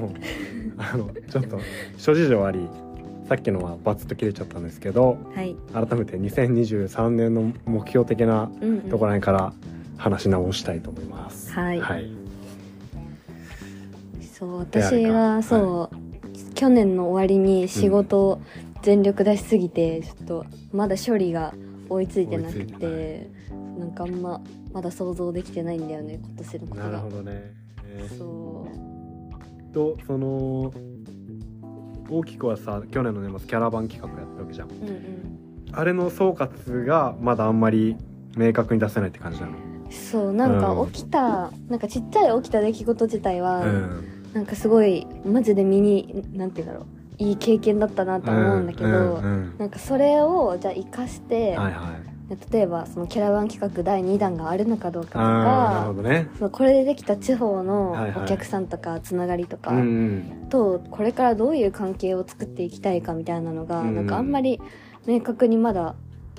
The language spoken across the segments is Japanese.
も うあのちょっと諸事情ありさっきのはバツッと切れちゃったんですけどはい、改めて2023年の目標的なうんうん。ところら辺から話し直したいと思います。はい。はい。そう私がそう、去年の終わりに仕事全力出しすぎて、ちょっとまだ処理が追いついてなくててなんかあんままだ想像できてないんだよね今年のことなるがほどね。そうとその大きくはさ去年の年末キャラバン企画やったわけじゃん。うんうんあれの総括がまだあんまり明確に出せないって感じなの？そうなんうんか起きた、なんかちっちゃい起きた出来事自体は、うん。なんかすごいマジで身になんて言うんだろういい経験だったなと思うんだけど、うんうんなんかそれをじゃあ生かして、はいはい。例えばそのキャラバン企画第2弾があるのかどうかとかね。そのこれでできた地方のお客さんとかつながりとか。とこれからどういう関係を作っていきたいかみたいなのがうんなんかあんまり明確にまだ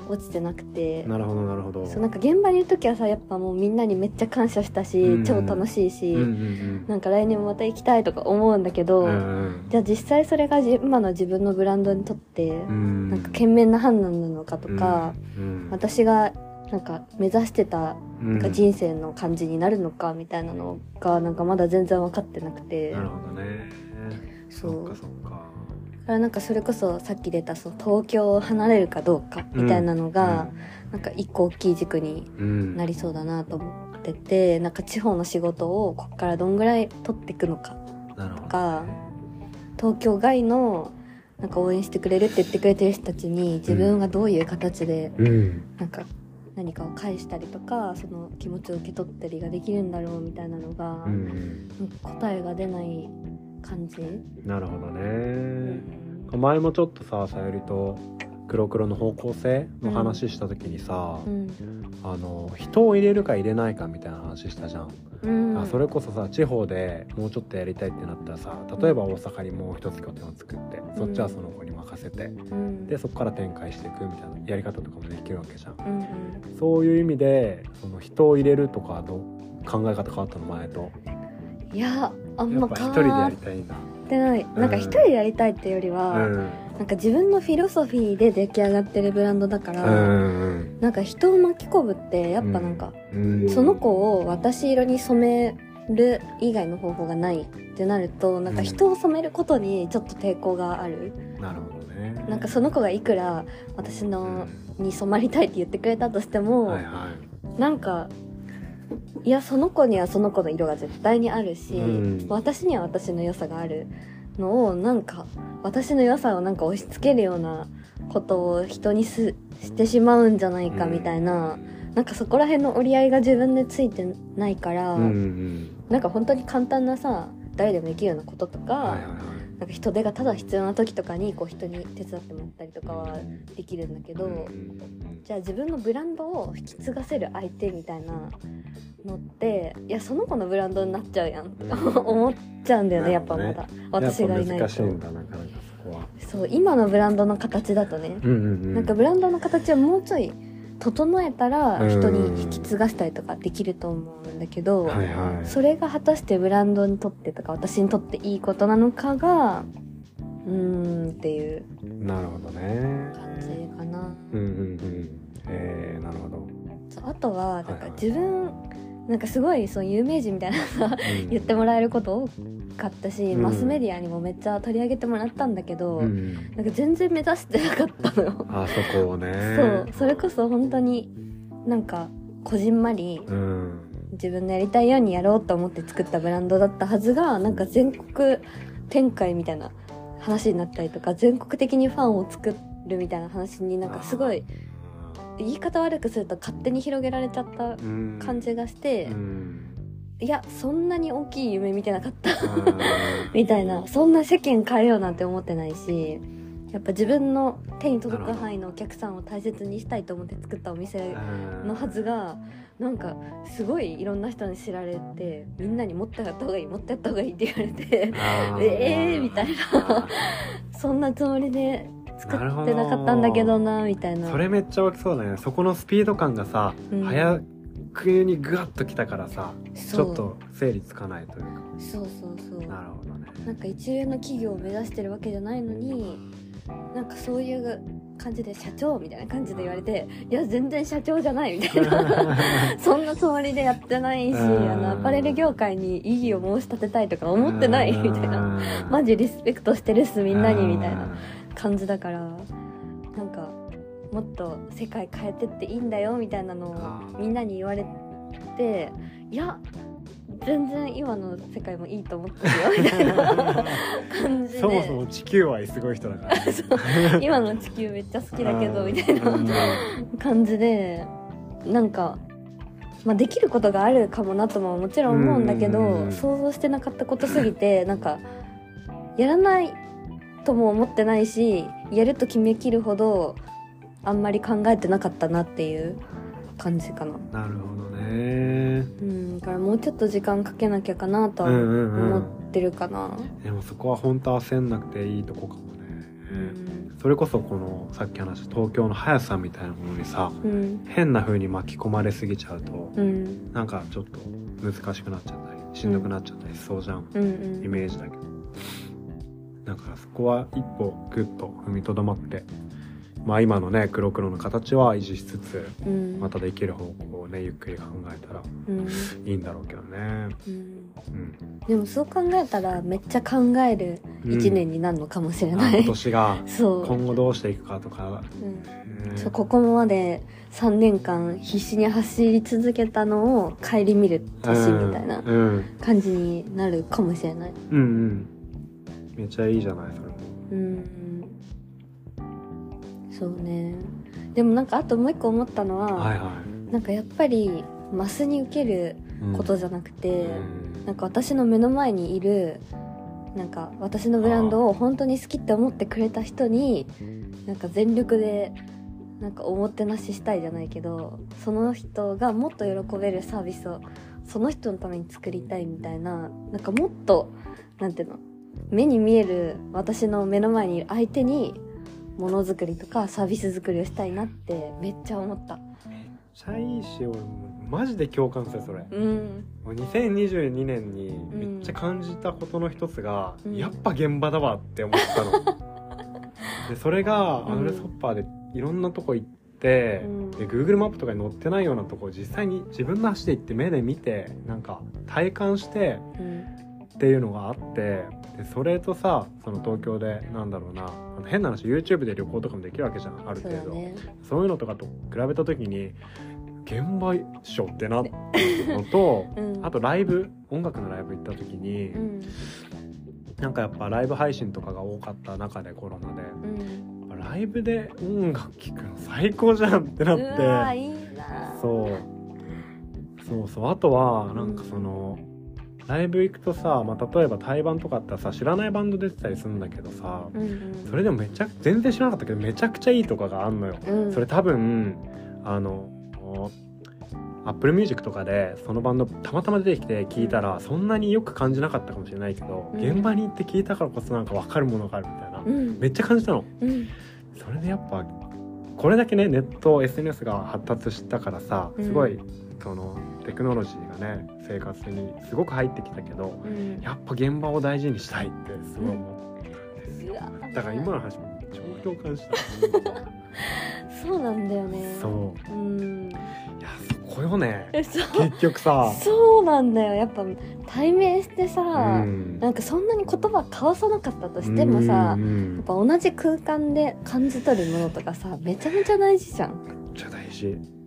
落ちてなくて。なるほどなるほど。そうなんか現場にいる時はさやっぱもうみんなにめっちゃ感謝したし、うん超楽しいし、うんうんなんか来年もまた行きたいとか思うんだけど、うん。うんじゃあ実際それがじ今の自分のブランドにとって、うん。なんか賢明な判断なのかとか、うん、私がなんか目指してたうんなんか人生の感じになるのかみたいなのがなんかまだ全然分かってなくてなるほどね。そそうっかそっか。だからなんかそれこそさっき出たその東京を離れるかどうかみたいなのが、なんか一個大きい軸にうん、なりそうだなと思っててなんか地方の仕事をここからどんぐらい取っていくのかなるほど、か東京外のなんか応援してくれるって言ってくれてる人たちに自分がどういう形でうん、なんか何かを返したりとかその気持ちを受け取ったりができるんだろうみたいなのが、答えが出ない感じ、なるほどうね。ん。前もちょっとささゆりと黒黒の方向性の話した時にさ、うん。あの人を入れるか入れないかみたいな話したじゃん、うん。あそれこそさ地方でもうちょっとやりたいってなったらさ例えば大阪にもう一つ拠点を作って、そっちはその子に任せてうん。でそこから展開していくみたいなやり方とかもできるわけじゃん。うんうん。そういう意味でその人を入れるとかどう考え方変わったの前といやあんやま変わってない。なんか一人でやりたいっていうよりは、うん。なんか自分のフィロソフィーで出来上がってるブランドだから、うんなんか人を巻き込むってやっぱなんか、うん。その子を私色に染める以外の方法がないってなるとなんか人を染めることにちょっと抵抗がある、なるほどね。なんかその子がいくら私のに染まりたいって言ってくれたとしても、はいはい。なんかいやその子にはその子の色が絶対にあるし、うん。私には私の良さがあるのをなんか私の良さをなんか押し付けるようなことを人にすしてしまうんじゃないかみたいな、なんかそこら辺の折り合いが自分でついてないから、うんうんなんか本当に簡単なさ誰でもできるようなこととか、はいはいはいなんか人手がただ必要な時とかにこう人に手伝ってもらったりとかはできるんだけど、うんじゃあ自分のブランドを引き継がせる相手みたいなのっていやその子のブランドになっちゃうやん。ってうん。思っちゃうんだよねやっぱまだ。私がいないと。そう今のブランドの形だとね、うんうんうん。なんかブランドの形をもうちょい整えたらうん。人に引き継がせたりとかできると思うんだけど、はいはい。それが果たしてブランドにとってとか私にとっていいことなのかがうーんっていうなるほどね。感じかな。うんうんうん。えー、なるほど、あとはなんかはいはい自分、なんかすごいそう有名人みたいなさうん。言ってもらえること多かったし、うん。マスメディアにもめっちゃ取り上げてもらったんだけど、うん。なんか全然目指してなかったの。よ。あそこをね。そう。それこそ本当になんかこじんまりうん。自分のやりたいようにやろうと思って作ったブランドだったはずがなんか全国展開みたいな話になったりとか全国的にファンを作るみたいな話になんかすごい言い方悪くすると勝手に広げられちゃった感感じがして、うんいやそんなに大きい夢見てなかった。みたいな。そんな世間変えようなんて思ってないしやっぱ自分の手に届く範囲のお客さんを大切にしたいと思って作ったお店のはずがなんかすごいいろんな人に知られてみんなに持ってやった方がいい持ってやった方がいいって言われてえーみたいな。そんなつもりで作ってなかったんだけどなみたいな。それめっちゃ大きそうだね。そこのスピード感がさ、うん。早急にグワッときたからさちょっと整理つかないというか。そうそうそう。なるほどね。なんか一流の企業を目指してるわけじゃないのになんかそういう感じで社長みたいな感じで言われていや全然社長じゃないみたいな。そんなつもりでやってないしあうん。のアパレル業界に異議を申し立てたいとか思ってないみたいな。なマジリスペクトしてるっすみんなにみたいな感じだからもっと世界変えてっていいんだよみたいなのをみんなに言われていや全然今の世界もいいと思ってるよみたいな 感じで。そもそも地球愛すごい人だから、今の地球めっちゃ好きだけどみたいなうん。感じでなんか、まあ、できることがあるかもなとももちろん思うんだけど、うん想像してなかったことすぎてなんかやらないとも思ってないしやると決めきるほどあんまり考えてなかったなっていう感じかな。なるほどね。うん、だからもうちょっと時間かけなきゃかなとはうんうんうん。思ってるかな。でもそこは本当焦んなくていいとこかもね、うん。それこそこのさっき話した東京の速さみたいなものにさうん。変な風に巻き込まれすぎちゃうとうん。なんかちょっと難しくなっちゃったりしんどくなっちゃったりしそうじゃん、うんうん。イメージだけど。だからそこは一歩グッと踏みとどまってまあ今のね黒黒の形は維持しつつうん。またできる方向をねゆっくり考えたらうん。いいんだろうけどね。うん。うん。でもそう考えたらめっちゃ考える一年になるのかもしれない、あ今年が 今後どうしていくかとか、うん、ね。そうここまで3年間必死に走り続けたのを顧みる年みたいな感じになるかもしれない。うんうん。めっちゃいいじゃないそれも。うんそうね。でもなんかあともう一個思ったのは、はいはなんかやっぱりマスに受けるいことじゃなくて、うん。なんか私の目の前にいるなんか私のブランドを本当に好きって思ってくれた人になんか全力でなんかおもてなししたいじゃないけどその人がもっと喜べるサービスをその人のために作りたいみたいななんかもっとなんていうの目に見える私の目の前にいる相手にものづくりとかサービス作りをしたいなってめっちゃ思った。めっちゃいいし俺マジで共感するそれ。うん。もう2022年にめっちゃ感じたことの一つが、うん。やっぱ現場だわって思ったの。でそれがうん。アドレスホッパーでいろんなとこ行って、うん。で Google マップとかに載ってないようなとこを実際に自分の足で行って目で見てなんか体感してうん。っていうのがあってでそれとさその東京でなんだろうな変な話 YouTube で旅行とかもできるわけじゃんある程度。そうだね。そういうのとかと比べた時に現場一緒ってなったのと うん。あとライブ音楽のライブ行った時に、うん。なんかやっぱライブ配信とかが多かった中でコロナで。うん。ライブで音楽聴くの最高じゃんってなって。そう。そうそう。あとはなんかその、ライブ行くとさ、まあ、例えば対バンとかあったらさ知らないバンド出てたりするんだけどさ、うんうん。それでもめちゃ全然知らなかったけどめちゃくちゃいいとかがあんのよ。うん。それ多分あのアップルミュージックとかでそのバンドたまたま出てきて聞いたらそんなによく感じなかったかもしれないけど、うん。現場に行って聞いたからこそなんか分かるものがあるみたいな、うん。めっちゃ感じたの。うん。それでやっぱこれだけねネット SNS が発達したからさうん。すごい、そのテクノロジーがね生活にすごく入ってきたけどうん。やっぱ現場を大事にしたいってすごい思ったんですようわだから今の話も超共感した。そうなんだよね。そう。うん。いやそこよね。結局さ。そうなんだよ。やっぱ対面してさ、うん。なんかそんなに言葉交わさなかったとしてもさ、うんうん。やっぱ同じ空間で感じ取るものとかさめちゃめちゃ大事じゃん。めっちゃ大事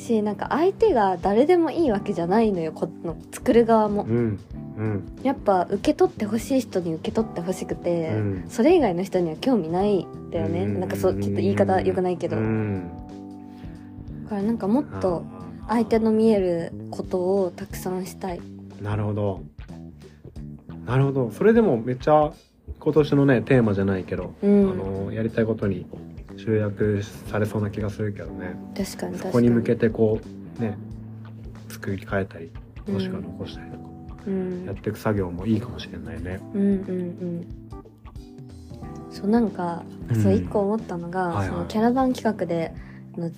しなんか相手が誰でもいいわけじゃないのよこの作る側も。うんうん。やっぱ受け取ってほしい人に受け取ってほしくて、うん。それ以外の人には興味ないんだよね、うん。なんかそうちょっと言い方良くないけど、うん。だからなんかもっと相手の見えることをたくさんしたい。なるほど。なるほど。それでもめっちゃ今年のねテーマじゃないけど、うん。あのやりたいことに集約されそうな気がするけどね。確かに確かに。そこに向けてこうね作り変えたりうん。もしくは残したりとか、うん。やっていく作業もいいかもしれないね。うんうんうん。そうなんか、うん。そう一個思ったのが、はいはい。そのキャラバン企画であの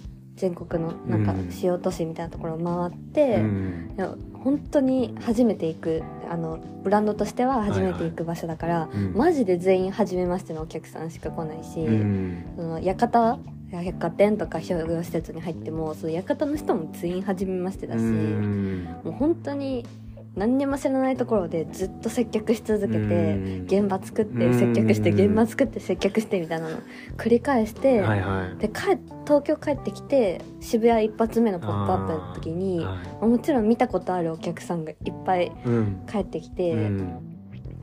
全国のなんかうん。主要都市みたいなところを回って、うん。いや本当に初めて行くあのブランドとしては初めて行く場所だから、うん。マジで全員初めましてのお客さんしか来ないし、うん。その館や百貨店とか商業施設に入ってもその館の人も全員初めましてだし、うん。もう本当に何にも知らないところでずっと接客し続けて、うん。現場作ってうん。接客して現場作って接客してみたいなの。繰り返して、はいはい。で帰東京帰ってきて渋谷一発目の「ポップアップの時にはい。もちろん見たことあるお客さんがいっぱいうん。帰ってきて、うん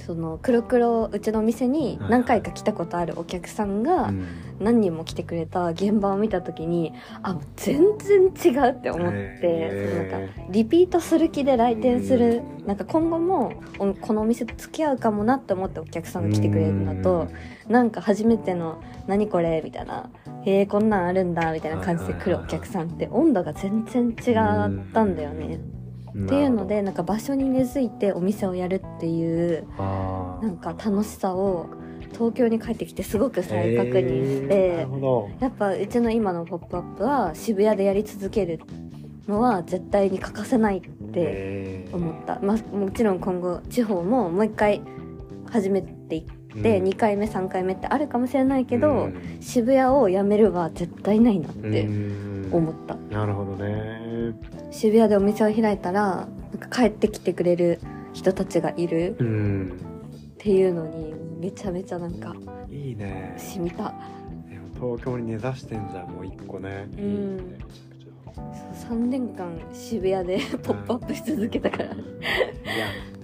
その黒黒うちの店にはい何回か来たことあるお客さんがうん何人も来てくれた現場を見た時にあ全然違うって思って、そのなんかリピートする気で来店する、なんか今後もおこのお店と付き合うかもなって思ってお客さんが来てくれるのと、なんか初めての「何これ?」みたいな「へえこんなんあるんだ」みたいな感じで来るお客さんって温度が全然違ったんだよね。うんっていうのでなんか場所に根付いてお店をやるっていうなんか楽しさを東京に帰ってきてすごく再確認して、やっぱうちの今の「ポップアップは渋谷でやり続けるのは絶対に欠かせないってえー。思った、まあ、もちろん今後地方ももう一回初めて行ってうん。2回目3回目ってあるかもしれないけど、うん。渋谷を辞めるは絶対ないなっうてん。思った、なるほどね渋谷でお店を開いたらなんか帰ってきてくれる人たちがいるうんっていうのにめちゃめちゃなんかいいね。染みた。東京に根ざしてんじゃんもう一個ね。うん。いいねめちゃくちゃ3年間渋谷でポップアップし続けたから、いや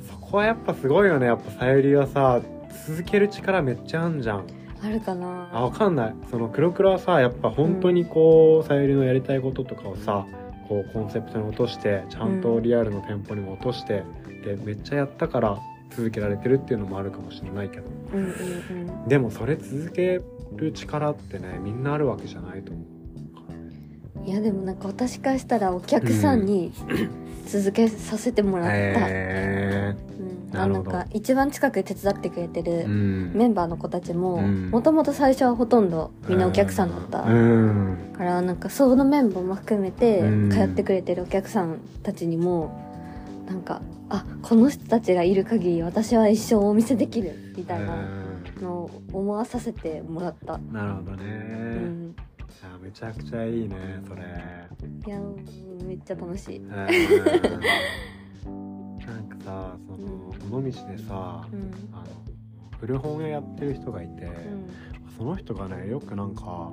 そこはやっぱすごいよね。やっぱさゆりはさ続ける力めっちゃあんじゃん。あるかな。あわかんない。その黒黒はさやっぱ本当にこうさゆりのやりたいこととかをさこうコンセプトに落としてちゃんとリアルの店舗にも落として、でめっちゃやったから続けられてるっていうのもあるかもしれないけど。でもそれ続ける力ってねみんなあるわけじゃないと思ういやでもなんか私からしたらお客さんに続けさせてもらった、へうん、なんか一番近くで手伝ってくれてえるうん。メンバーの子たちもうん。もともと最初はほとんどみんなお客さんだった、うん。からなんかそのメンバーも含めてうん。通ってくれてるお客さんたちにもなんかあこの人たちがいる限り私は一生お見せできるみたいなのを思わさせてもらった、うんなるほどね、うん、いやめちゃくちゃいいねそれ。いやめっちゃ楽しい、うん。なんかさその尾道でさ、うん。あの古本屋やってる人がいて、うん。その人がねよくなんか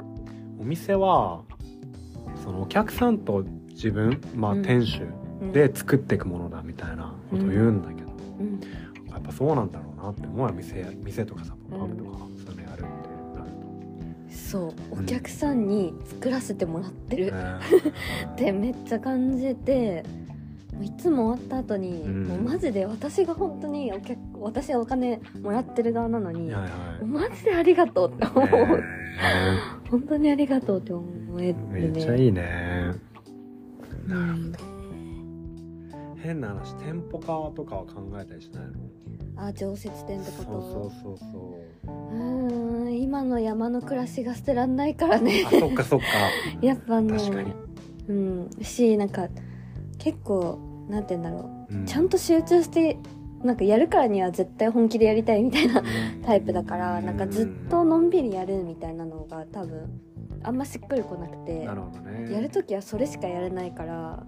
お店はそのお客さんと自分まあうん。店主うん。で作っていくものだみたいなことを言うんだけど、うん。やっぱそうなんだろうなって思うよ店や店とかさポップアップとかそうお客さんに作らせてもらってる。と、ってめっちゃ感じていつも終わった後に、うん。もうマジで私が本当にお客私はお金もらってる側なのに、はいはい。マジでありがとうって思う、ね本当にありがとうって思えめるね。っちゃいいね。うん。変な話店舗化とかは考えたりしないの？あ常設店ってそうこそうそうそう。とうーん今の山の暮らしが捨てらんないからね。あそっかそっか。やっぱね確かに、うんしなんか結構なんて言うんだろう。うん。ちゃんと集中してなんかやるからには絶対本気でやりたいみたいなタイプだからなんかずっとのんびりやるみたいなのが多分あんましっくりこなくてなるほどね。やる時はそれしかやれないから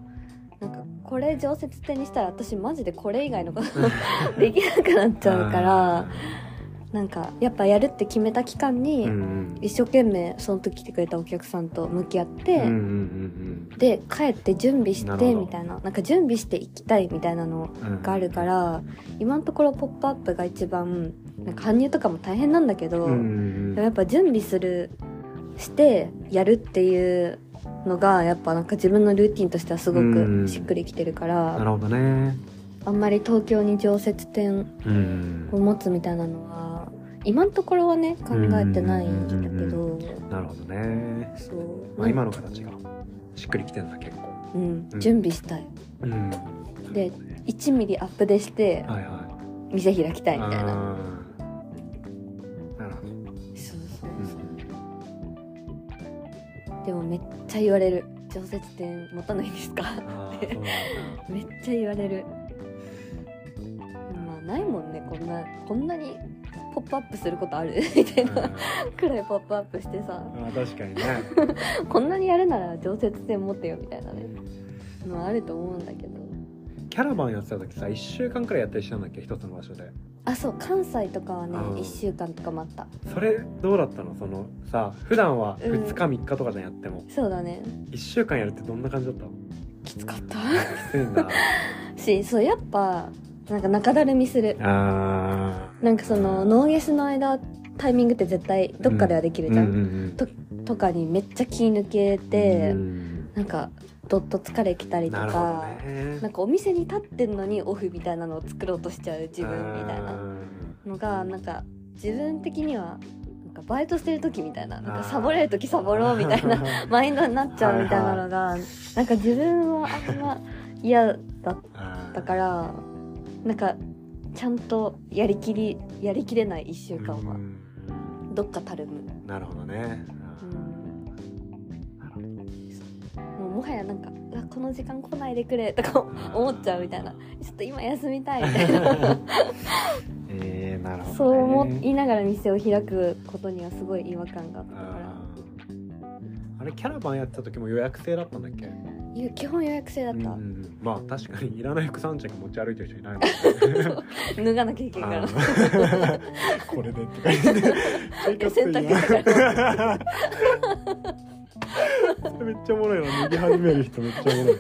なんかこれ常設店にしたら私マジでこれ以外のこと できなくなっちゃうからなんかやっぱやるって決めた期間に一生懸命その時来てくれたお客さんと向き合って、で帰って準備してみたいな。なんか準備していきたいみたいなのうんがあるから今のところ「ポップアップが一番なんか搬入とかも大変なんだけど、でもやっぱ準備するしてやるっていうのがやっぱなんか自分のルーティンとしてはすごうんくしっくりきてるから、なるほどね。あんまり東京に常設店うん。を持つみたいなのは今のところはね考えてないんだけど、なるほどね。そう、まあ今の形がしっくりきてんだ結構。うん。うん。準備したい。うん。で1ミリアップでしてはいは店開きたいいみたいな。なるほど。そうそううんそう。でもめっちゃ言われる。常設展持たないんですか？めっちゃ言われる。まあないもんねこんなこんなにポップアップすることある？みたいなくらいポップアップしてさ。うんあー確かにね。こんなにやるなら常設展持ってよみたいなね。のはあると思うんだけど。キャラバンやってた時さ1週間くらいやったりしたんだっけ？一つの場所で。あそう関西とかはねうん。1週間とか待った。それどうだったの？そのさ普段はうん。2日3日とかじゃんやっても、そうだね。1週間やるってどんな感じだった？のきつかった。きついんだ。しそうやっぱなんか中だるみする。あなんかそのノーゲスの間タイミングって絶対どっかではできるじゃん、うんうんとかにめっちゃ気抜けうんて、うん。なんかどっと疲れきたりとか、ね。なんかお店に立ってんのにオフみたいなのを作ろうとしちゃう自分みたいなのがなんか自分的にはなんかバイトしてる時みたいななんかサボれる時サボろうみたいな マインドになっちゃうみたいなのがなんか自分はあんま嫌だったからなんかちゃんとやりきりやりきれない1週間は。うん。どっかたるむ、なるほどね。もうもはやなんかこの時間来ないでくれとか思っちゃうみたいな。ちょっと今休みたいみたいな。えー、なるほど、ね、そう思いながら店を開くことにはすごい違和感があったから。あれキャラバンやってた時も予約制だったんだっけ？基本予約制だった、うんまあ確かにいらない副産着持ち歩いてる人いないもんね。脱がなきゃいけないから。これでって。洗濯機とか。そ れめっちゃおもろいな脱ぎ始める人めっちゃおもろい。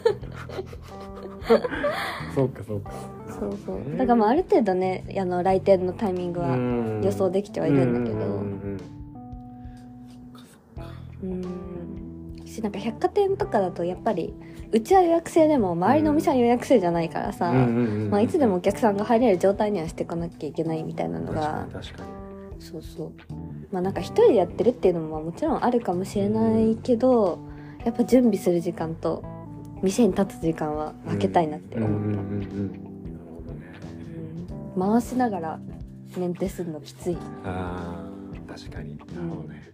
そうかそうか。そうそう。だからまあある程度ねあの来店のタイミングは予想できてはいるんだけど。うんうんしなんか百貨店とかだとやっぱりうちは予約制でも周りのお店は予約制じゃないからさ、うんうんうんまあ、いつでもお客さんが入れる状態にはしていかなきゃいけないみたいなのがに確かにそうそう。まあなんか一人でやってるっていうのももちろんあるかもしれないけどやっぱ準備する時間と店に立つ時間は分けたいなって思った、回しながらメンテするのきついあー確かになるほどね、いや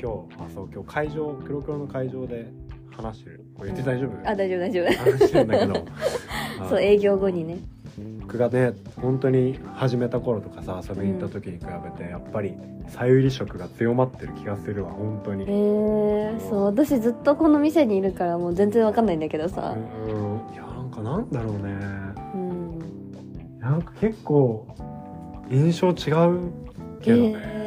今日あそう今日会場黒黒の会場で話してる。これ言って大丈夫、あ大丈夫大丈夫。話してるんだけど。あ そう営業後にね。僕がね本当に始めた頃とかさ遊びに行った時に比べてやっぱりさゆり色が強まってる気がするわ本当に、えー、そう私ずっとこの店にいるからもう全然わかんないんだけどさ。うんいやなんかなんだろうね。うん。なんか結構印象違うけどね、え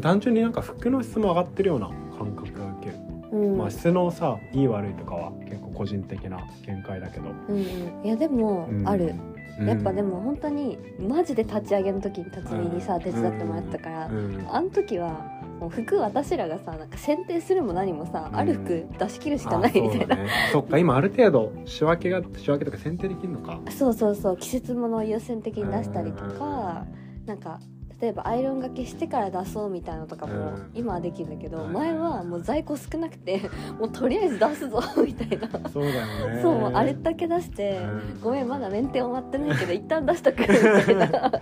単純になんか服の質も上がってるような感覚が受け。る、ーうん。まあ質のさいい悪いとかは結構個人的な見解だけど、うんうん、いやでも、うん。ある。やっぱでもも本当にマジで立ち上げの時に辰巳にさ手伝ってもらったから、うん。あの時はもう服私らがさなんか選定するも何もさ、うん。ある服出し切るしかあないみたいな。そっか今ある程度仕分けが仕分けとか選定できるのか。そうそうそう。季節物を優先的に出したりとかなんか例えばアイロンがけしてから出そうみたいなのとかもうん。今はできるんだけどうん前はもう在庫少なくてもうとりあえず出すぞみたいな。そうだよね。そうあれだけ出してうん。ごめんまだメンテ終わってないけど一旦出しとくみたいな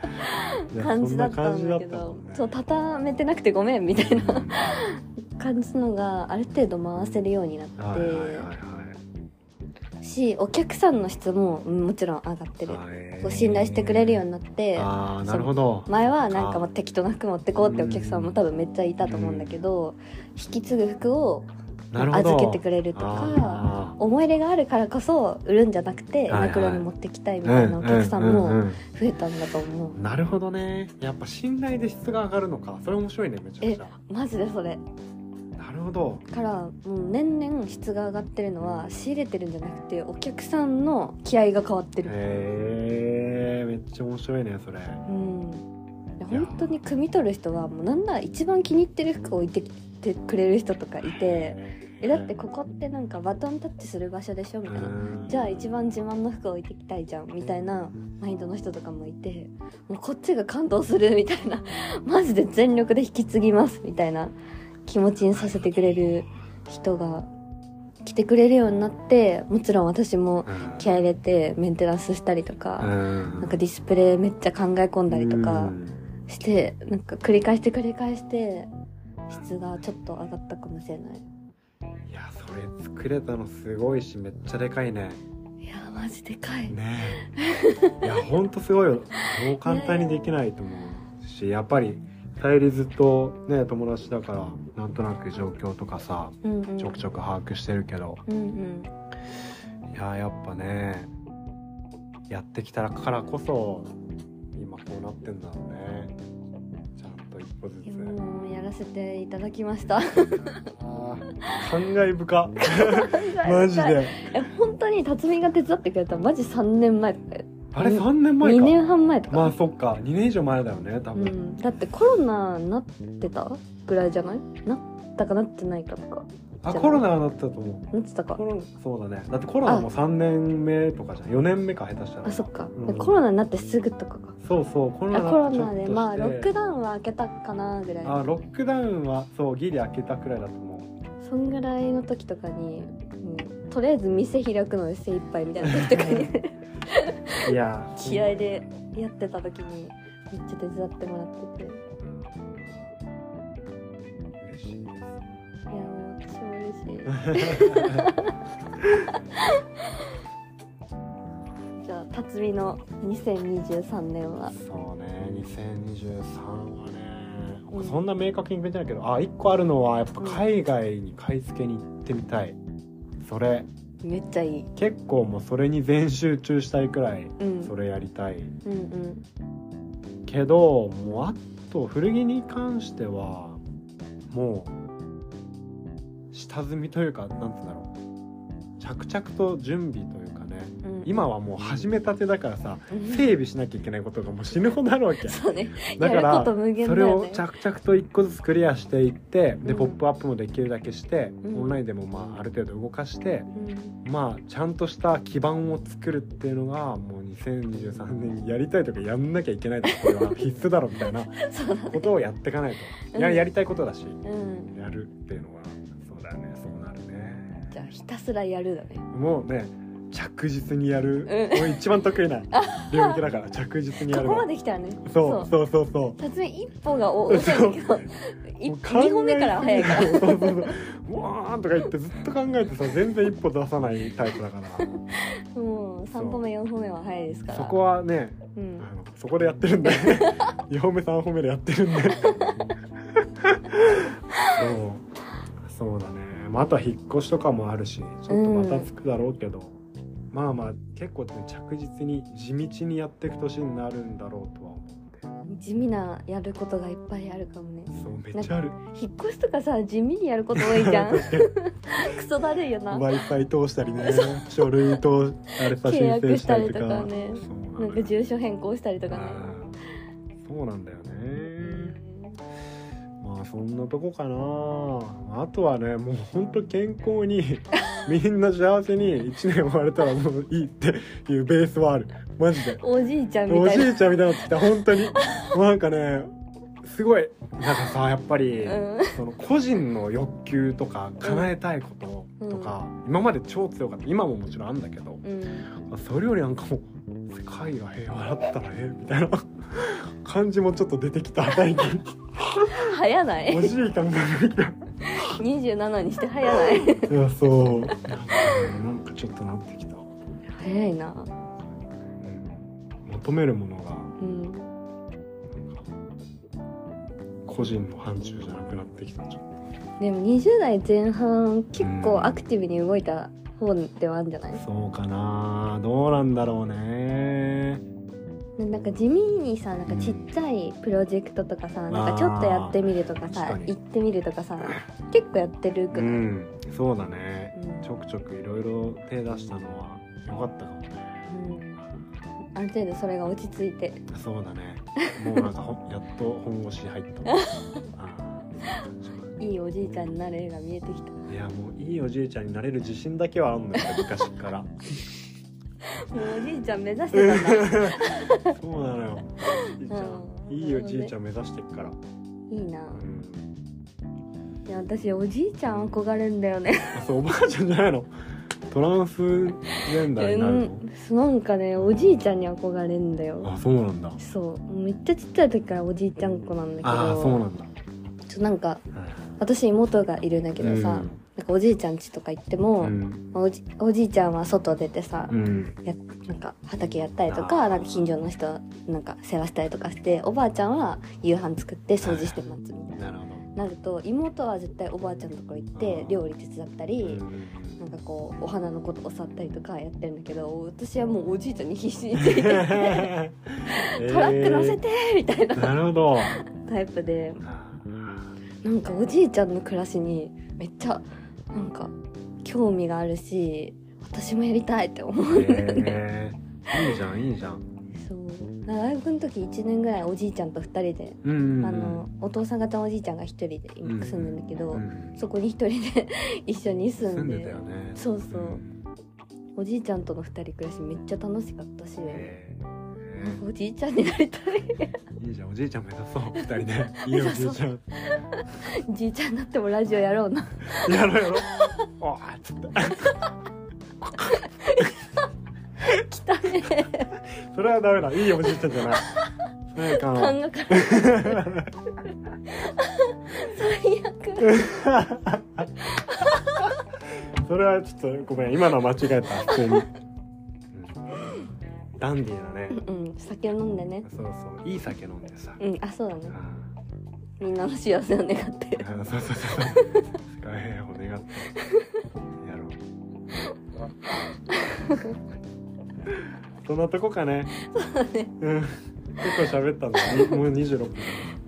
感じだったんだけどんねそう畳めてなくてごめんみたいなうん感じのがある程度回せるようになって、はいはいはいはいしお客さんの質もうんもちろん上がってる、へー信頼してくれるようになってああなるほど。前はなんかもう適当な服持ってこうってお客さんも多分めっちゃいたと思うんだけど、引き継ぐ服を預けてくれるとかあ思い入れがあるからこそ売るんじゃなくてマクロに持ってきたいみーたいなお客さんもう増えたんだと思う、うんなるほどね。やっぱ信頼で質が上がるのか。それ面白いねめちゃくちゃ。マジでそれなるほど。からもう年々質が上がってるのは仕入れてるんじゃなくてお客さんの気合が変わってる。へえめっちゃ面白いねそれ。うん。本当に汲み取る人はもうなんなら一番気に入ってる服を置いてきてくれる人とかいてえだってここってなんかバトンタッチする場所でしょみたいな。じゃあ一番自慢の服置いてきたいじゃんみたいなマインドの人とかもいてもうこっちが感動するみたいなマジで全力で引き継ぎますみたいな気持ちにさせてくれる人が来てくれるようになってもちろん私も気合い入れてメンテナンスしたりとか、なんかディスプレイめっちゃ考え込んだりとかしてなんか繰り返して繰り返して質がちょっと上がったかもしれない。いやそれ作れたのすごいしめっちゃでかいね。いやマジでかい、ね。えいやほんとすごいよ。そう簡単にできないと思うしやっぱりさゆりずっとね友達だからなんとなく状況とかさうんうん、ちょくちょく把握してるけど。うんうん。いややっぱねやってきたからこそ今こうなってんだろうね。ちゃんと一歩ずつ。もうやらせていただきました。感慨深 マジで。え本当に辰巳が手伝ってくれたの？マジ3年前あれ3年前2か年半前とか、まあそっか。2年以上前だよね多分、うん、だってコロナなってたぐらいじゃない？なったかなってないかとか。あコロナはなったと思う。なってたか。そうだね。だってコロナも3年目とかじゃん。4年目か下手したら。あそっか、うん。コロナになってすぐとかか。そうそう。コロナあコロナでまあロックダウンは開けたかなぐらい。あロックダウンはそうギリ開けたくらいだと思う。そんぐらいの時とかに、うん、とりあえず店開くので精一杯みたいな時とかに いや 気合でやってた時にめっちゃ手伝ってもらってて。い嬉しい。ですやもう私も嬉しい。じゃあ辰巳の2023年は。そうね2023はね、うん。そんな明確に決めてないけどあ一個あるのはやっぱ海外に買い付けに行ってみたい。それめっちゃいい。結構もうそれに全集中したいくらいうん。それやりたい。うんうん。けどもうあと古着に関してはもう下積みというかなんつうんだろう。着々と準備という今はもう始めたてだからさうん。整備しなきゃいけないことがもう死ぬほどあるわけ。そうね。だからそれを着々と一個ずつクリアしていってで、うん。ポップアップもできるだけして、うん。オンラインでもまあある程度動かしてうん。まあちゃんとした基盤を作るっていうのがもう2023年にやりたいとかやんなきゃいけないとかこれは必須だろみたいな ことをやっていかないと、やうん。やりたいことだし。うん。やるっていうのはそうだよね。そうなるね。じゃあひたすらやるだね。もうね着実にやる、うん。俺一番得意な領域だから着実にやここるのまで来たらね。そうそう。そうそう辰巳一歩がお遅いけどいもう。考え二歩目から早いから。そうそうそう。うわーとか言ってずっと考えてさ全然一歩出さないタイプだから。もう三歩目四歩目は早いですから。そこはねうん。あのそこでやってるんで。2歩目3歩目でやってるんで。そう。そうだね、まあ、あとは引っ越しとかもあるしちょっとまたつくだろうけど、まあまあ結構、ね、着実に地道にやっていく年になるんだろうとは思って。地味なやることがいっぱいあるかもね。そうめっちゃある。引っ越しとかさ地味にやること多いじゃん。クソだるいよな。W i f i 通したりね書類とあれさ申請したたりとかね。なんか住所変更したりとかね。そうなんだよね。まあそんなとこかな。あとはねもうほんと健康に みんな幸せに1年終われたらもういいっていうベースはある。マジで。おじいちゃんみおたいな。じいちゃんみたいになってきた本当に。なんかねすごい。なんかさやっぱり、うん。その個人の欲求とか叶えたいこととか、今まで超強かった。今ももちろんあんだけど。うん。それよりなんかもう世界が平和だったらええみたいな。感じもちょっと出てきた。最近。早ない。おじい感が出てきた27にして早ない。いやそう。なんかちょっとなってきた、早いな。うん求めるものが。うん。なんか個人の範疇じゃなくなってきた。でも20代前半結構アクティブに動いた方ではあるんじゃない？とそうかな。どうなんだろうね。なんか地味にさなんかちっちゃいプロジェクトとかさ、なんかちょっとやってみるとかさ行ってみるとかさ結構やってるくうない、んそうだね。うん。ちょくちょくいろいろ手出したのは良かったかもね。うん。ある程度それが落ち着いて。そうだね。もうなんかほやっと本腰入った。あーそういいいおじいちゃんになる絵が見えてきた。いやもういいおじいちゃんになれる自信だけはあるんだよ昔から。もうおじいちゃん目指してたんだ。そうなのよ。おじいちゃんうんいいおじいちゃん目指してっから、いいな。うん、いや私おじいちゃん憧れんだよね。あそうおばあちゃんじゃないの？トランスジェンダーになるの、うん。なんかねおじいちゃんに憧れんだよ。あそうなんだ。そう。めっちゃちっちゃい時からおじいちゃん子なんだけど。ああそうなんだ。ちそうなんか私妹がいるんだけどさ、うん。なんかおじいちゃん家とか行っても、うん。おじおじいちゃんは外出てさ、うん。やなんか畑やったりとかなんか近所の人なんか世話したりとかしておばあちゃんは夕飯作って掃除して待つみたいな。なるほど。なると妹は絶対おばあちゃんのところ行って料理手伝ったり、うん。なんかこうお花のこと教わったりとかやってるんだけど 私はもうおじいちゃんに必死について トラック乗せてみたいえーな。なるほど。タイプで。あなんかおじいちゃんの暮らしにめっちゃなんか興味があるし私もやりたいって思う、えー。いいじゃんいいじゃん。そう。大学の時1年ぐらいおじいちゃんと2人で、うんうんうん。あのお父さん方のおじいちゃんが1人で今住んでるんだけど、うんそこに1人で 一緒に住住んんでね。そうそう。おじいちゃんとの2人暮らしめっちゃ楽しかったし、えなんかおじいちゃんになりたい。ーいいじゃんおじいちゃん目指そう。二人でいいおじいちゃん じいちゃんになってもラジオやろうな。やろうやろう。おーっつって来たね。それはダメだ。いいおじいちゃんじゃない。なんかあの感が最悪。それはちょっとごめん。今のは間違えた。普通に、うんダンディーなね。うん酒飲んでね。そうそう。いい酒飲んでさ、うんあそうだね。あみんなの幸せを願って。ーあそうそうそう。そう世界平和を願って。やろう。そんなとこかね。うん。結構喋ったんだにもう26分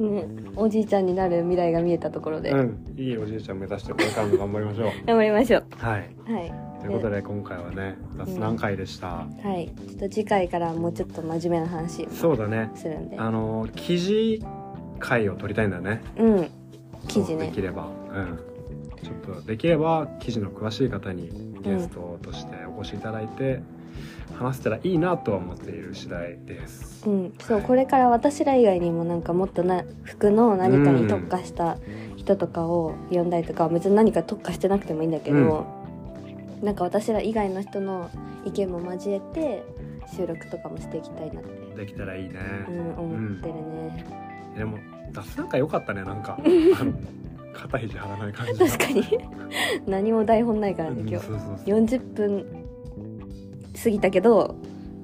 ねおじいちゃんになる未来が見えたところで、うんいいおじいちゃん目指してこれからも頑張りましょう。頑張りましょう。はい。はい。ということで今回はね雑談会でした、はい。ちょっと次回からもうちょっと真面目な話をそうだね。するんで。あの記事会を取りたいんだよね。うん。記事そうでねきれば。うん。ちょっとできれば記事の詳しい方にゲストとしてお越しいただいて、話せたらいいなとは思っている次第です、うんそうこれから私ら以外にもなんかもっとな服の何かに特化した人とかを呼んだりとか別に何か特化してなくてもいいんだけど、なんか私ら以外の人の意見も交えて収録とかもしていきたいなって、できたらいいね、うん、思ってるね、でも雑談会良かったねなんか。あの肩肘張らない感じ確かに。何も台本ないからねうん今日。そうそうそう。40分過ぎたけど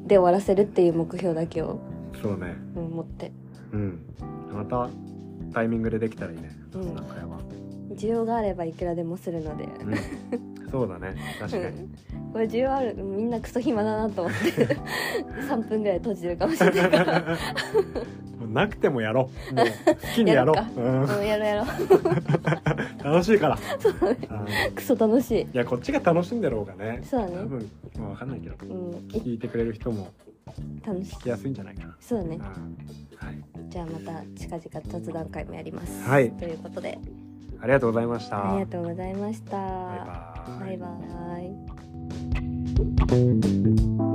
で終わらせるっていう目標だけを、そうね。うん、持って。うん。またタイミングでできたらいいね。うん。雑談会は、需要があればいくらでもするので、うん、そうだね。確かに。これ需要あるみんなクソ暇だなと思って 3分ぐらい閉じるかもしれないから。もうなくてもやろう。もう好きにやろう。やろうん、うんやろうやろ 楽しいから。ううんクソ楽しい。いやこっちが楽しんでる方がねそうだね。多分まあ分かんないけどうん。聞いてくれる人も楽しい。聞きやすいんじゃないかな、そうだね。うん。はい、じゃあまた近々雑談会もやります。はい。ということでありがとうございました。ありがとうございました。バイバイ。バイバイ